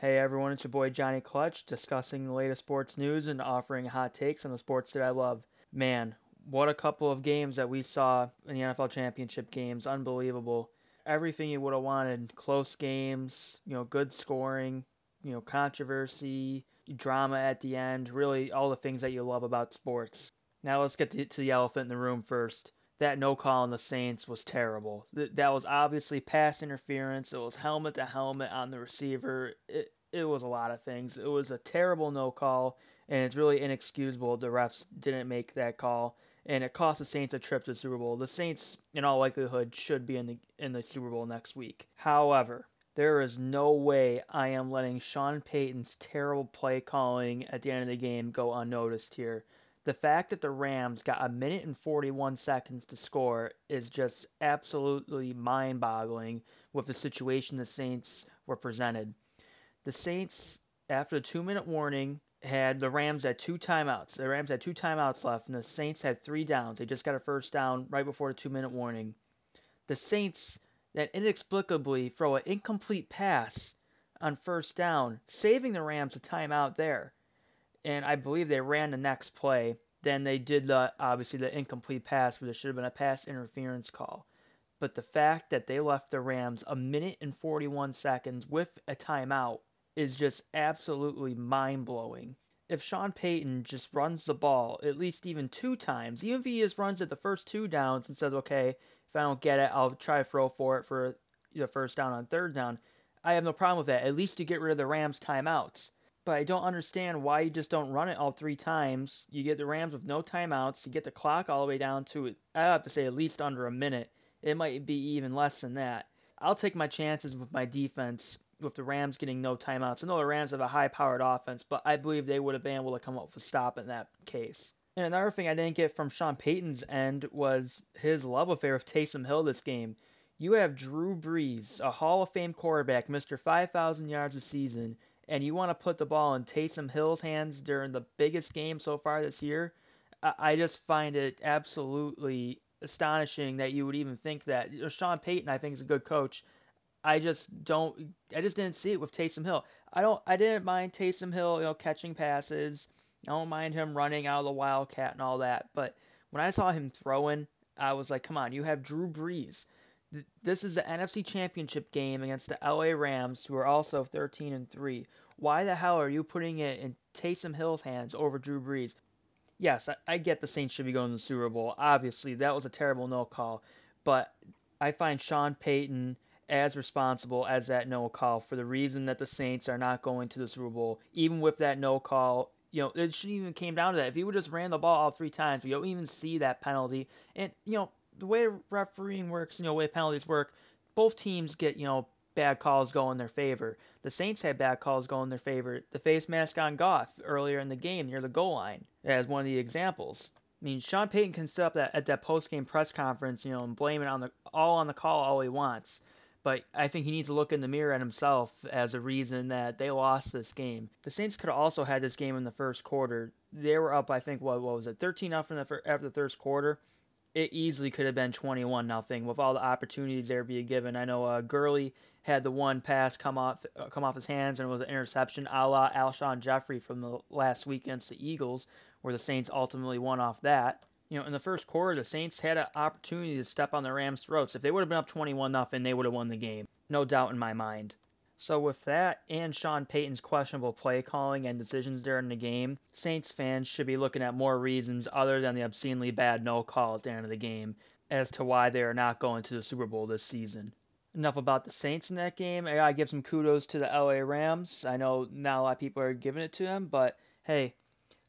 Hey everyone, it's your boy Johnny Clutch discussing the latest sports news and offering hot takes on the sports that I love. Man, what a couple of games that we saw in the NFL championship games. Unbelievable. Everything you would have wanted. Close games, you know, good scoring, you know, controversy, drama at the end, really all the things that you love about sports. Now let's get to, to the elephant in the room first. That no call on the Saints was terrible. Th- that was obviously pass interference. It was helmet to helmet on the receiver. It, it was a lot of things. It was a terrible no call, and it's really inexcusable the refs didn't make that call, and it cost the Saints a trip to the Super Bowl. The Saints, in all likelihood, should be in the in the Super Bowl next week. However, there is no way I am letting Sean Payton's terrible play calling at the end of the game go unnoticed here. The fact that the Rams got a minute and 41 seconds to score is just absolutely mind boggling with the situation the Saints were presented. The Saints, after the two minute warning, had the Rams at two timeouts. The Rams had two timeouts left, and the Saints had three downs. They just got a first down right before the two minute warning. The Saints then inexplicably throw an incomplete pass on first down, saving the Rams a timeout there. And I believe they ran the next play. Then they did the obviously the incomplete pass, where there should have been a pass interference call. But the fact that they left the Rams a minute and 41 seconds with a timeout is just absolutely mind blowing. If Sean Payton just runs the ball at least even two times, even if he just runs it the first two downs and says, okay, if I don't get it, I'll try to throw for it for the first down on third down, I have no problem with that. At least you get rid of the Rams' timeouts. But I don't understand why you just don't run it all three times. You get the Rams with no timeouts. You get the clock all the way down to, I have to say, at least under a minute. It might be even less than that. I'll take my chances with my defense with the Rams getting no timeouts. I know the Rams have a high powered offense, but I believe they would have been able to come up with a stop in that case. And another thing I didn't get from Sean Payton's end was his love affair with Taysom Hill this game. You have Drew Brees, a Hall of Fame quarterback, Mr. 5,000 yards a season, and you want to put the ball in Taysom Hill's hands during the biggest game so far this year. I just find it absolutely astonishing that you would even think that. Sean Payton, I think, is a good coach, I just don't. I just didn't see it with Taysom Hill. I don't. I didn't mind Taysom Hill, you know, catching passes. I don't mind him running out of the wildcat and all that. But when I saw him throwing, I was like, come on, you have Drew Brees. This is the NFC Championship game against the LA Rams, who are also 13 and 3. Why the hell are you putting it in Taysom Hill's hands over Drew Brees? Yes, I, I get the Saints should be going to the Super Bowl. Obviously, that was a terrible no call. But I find Sean Payton as responsible as that no call for the reason that the Saints are not going to the Super Bowl. Even with that no call, you know, it shouldn't even came down to that. If he would just ran the ball all three times, we don't even see that penalty. And you know, the way refereeing works, you know, the way penalties work, both teams get you know bad calls go in their favor. The Saints had bad calls go in their favor. The face mask on Goff earlier in the game near the goal line as one of the examples. I mean, Sean Payton can sit up that, at that post game press conference, you know, and blame it on the all on the call all he wants but I think he needs to look in the mirror at himself as a reason that they lost this game. The Saints could have also had this game in the first quarter. They were up, I think, what, what was it, 13 nothing after the first quarter. It easily could have been 21 nothing with all the opportunities they were being given. I know uh, Gurley had the one pass come off uh, come off his hands and it was an interception, a la Alshon Jeffery from the last week against the Eagles, where the Saints ultimately won off that you know, in the first quarter, the Saints had an opportunity to step on the Rams' throats. If they would have been up 21 nothing, they would have won the game. No doubt in my mind. So with that and Sean Payton's questionable play calling and decisions during the game, Saints fans should be looking at more reasons other than the obscenely bad no call at the end of the game as to why they are not going to the Super Bowl this season. Enough about the Saints in that game. I gotta give some kudos to the LA Rams. I know not a lot of people are giving it to them, but hey,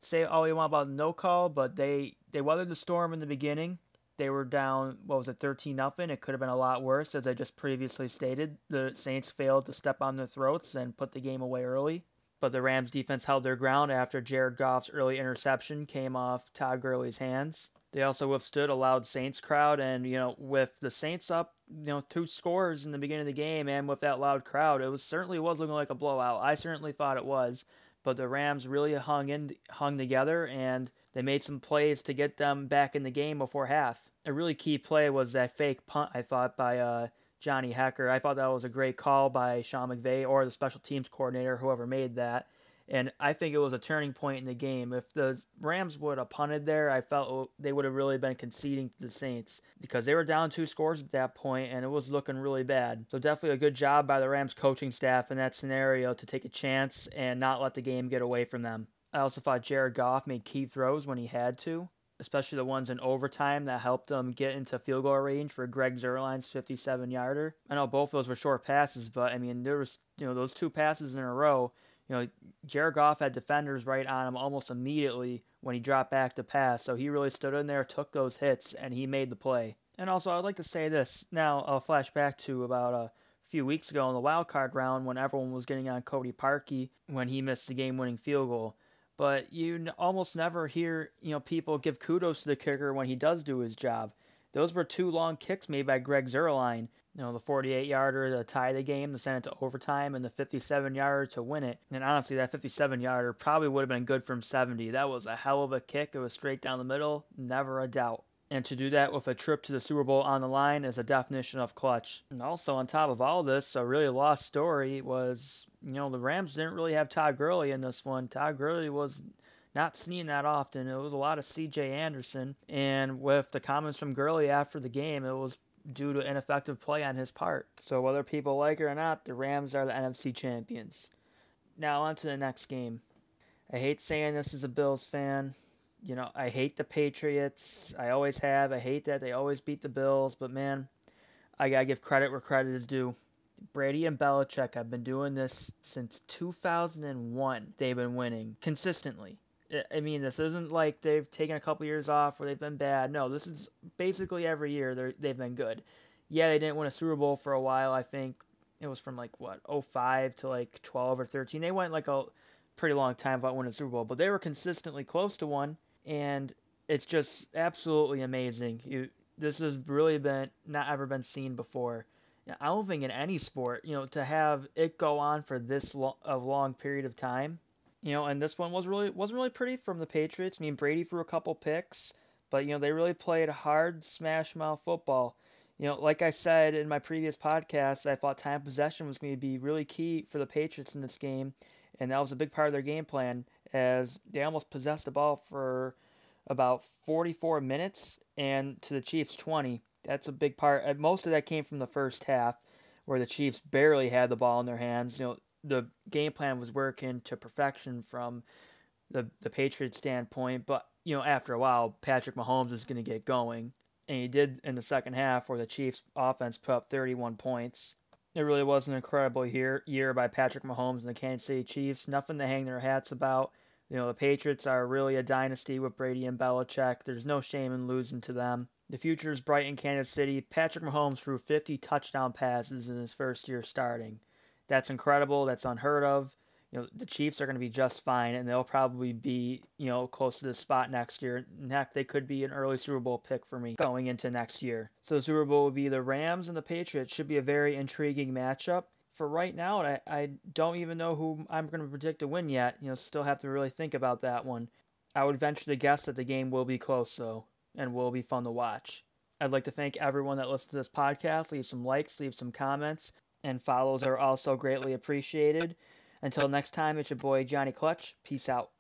say all you want about no call, but they they weathered the storm in the beginning. They were down, what was it, 13 nothing. It could have been a lot worse, as I just previously stated. The Saints failed to step on their throats and put the game away early. But the Rams defense held their ground after Jared Goff's early interception came off Todd Gurley's hands. They also withstood a loud Saints crowd, and you know, with the Saints up, you know, two scores in the beginning of the game, and with that loud crowd, it was certainly was looking like a blowout. I certainly thought it was but the Rams really hung in hung together and they made some plays to get them back in the game before half. A really key play was that fake punt I thought by uh, Johnny Hekker. I thought that was a great call by Sean McVay or the special teams coordinator, whoever made that. And I think it was a turning point in the game. If the Rams would have punted there, I felt they would have really been conceding to the Saints because they were down two scores at that point and it was looking really bad. So definitely a good job by the Rams coaching staff in that scenario to take a chance and not let the game get away from them. I also thought Jared Goff made key throws when he had to, especially the ones in overtime that helped them get into field goal range for Greg Zuerlein's 57 yarder. I know both of those were short passes, but I mean there was you know those two passes in a row you know, Jared Goff had defenders right on him almost immediately when he dropped back to pass. So he really stood in there, took those hits, and he made the play. And also, I'd like to say this. Now, I'll flash back to about a few weeks ago in the wild card round when everyone was getting on Cody Parkey when he missed the game-winning field goal. But you almost never hear, you know, people give kudos to the kicker when he does do his job. Those were two long kicks made by Greg Zuerlein you know, the 48 yarder to tie the game, to send it to overtime, and the 57 yarder to win it. And honestly, that 57 yarder probably would have been good from 70. That was a hell of a kick. It was straight down the middle, never a doubt. And to do that with a trip to the Super Bowl on the line is a definition of clutch. And also, on top of all this, a really lost story was, you know, the Rams didn't really have Todd Gurley in this one. Todd Gurley was not seen that often. It was a lot of C.J. Anderson. And with the comments from Gurley after the game, it was due to ineffective play on his part. So whether people like it or not, the Rams are the NFC champions. Now on to the next game. I hate saying this as a Bills fan. You know, I hate the Patriots. I always have. I hate that they always beat the Bills, but man, I gotta give credit where credit is due. Brady and Belichick have been doing this since 2001. They've been winning consistently. I mean, this isn't like they've taken a couple years off where they've been bad. No, this is basically every year they they've been good. Yeah, they didn't win a Super Bowl for a while. I think it was from like what 05 to like 12 or 13. They went like a pretty long time without winning a Super Bowl, but they were consistently close to one, and it's just absolutely amazing. You this has really been not ever been seen before. I don't think in any sport, you know, to have it go on for this long, a long period of time you know, and this one was really wasn't really pretty from the Patriots. I mean, Brady threw a couple picks, but you know they really played hard smash mouth football. You know, like I said in my previous podcast, I thought time possession was going to be really key for the Patriots in this game, and that was a big part of their game plan as they almost possessed the ball for about 44 minutes and to the Chiefs 20. That's a big part. Most of that came from the first half where the Chiefs barely had the ball in their hands. You know, the game plan was working to perfection from the the Patriots standpoint, but you know after a while Patrick Mahomes is going to get going, and he did in the second half where the Chiefs offense put up 31 points. It really was an incredible year year by Patrick Mahomes and the Kansas City Chiefs. Nothing to hang their hats about. You know the Patriots are really a dynasty with Brady and Belichick. There's no shame in losing to them. The future is bright in Kansas City. Patrick Mahomes threw 50 touchdown passes in his first year starting. That's incredible. That's unheard of. You know, the Chiefs are going to be just fine, and they'll probably be, you know, close to the spot next year. Heck, they could be an early Super Bowl pick for me going into next year. So the Super Bowl will be the Rams and the Patriots. Should be a very intriguing matchup. For right now, I, I don't even know who I'm going to predict to win yet. You know, still have to really think about that one. I would venture to guess that the game will be close, though, and will be fun to watch. I'd like to thank everyone that listened to this podcast. Leave some likes, leave some comments and follows are also greatly appreciated. Until next time, it's your boy Johnny Clutch. Peace out.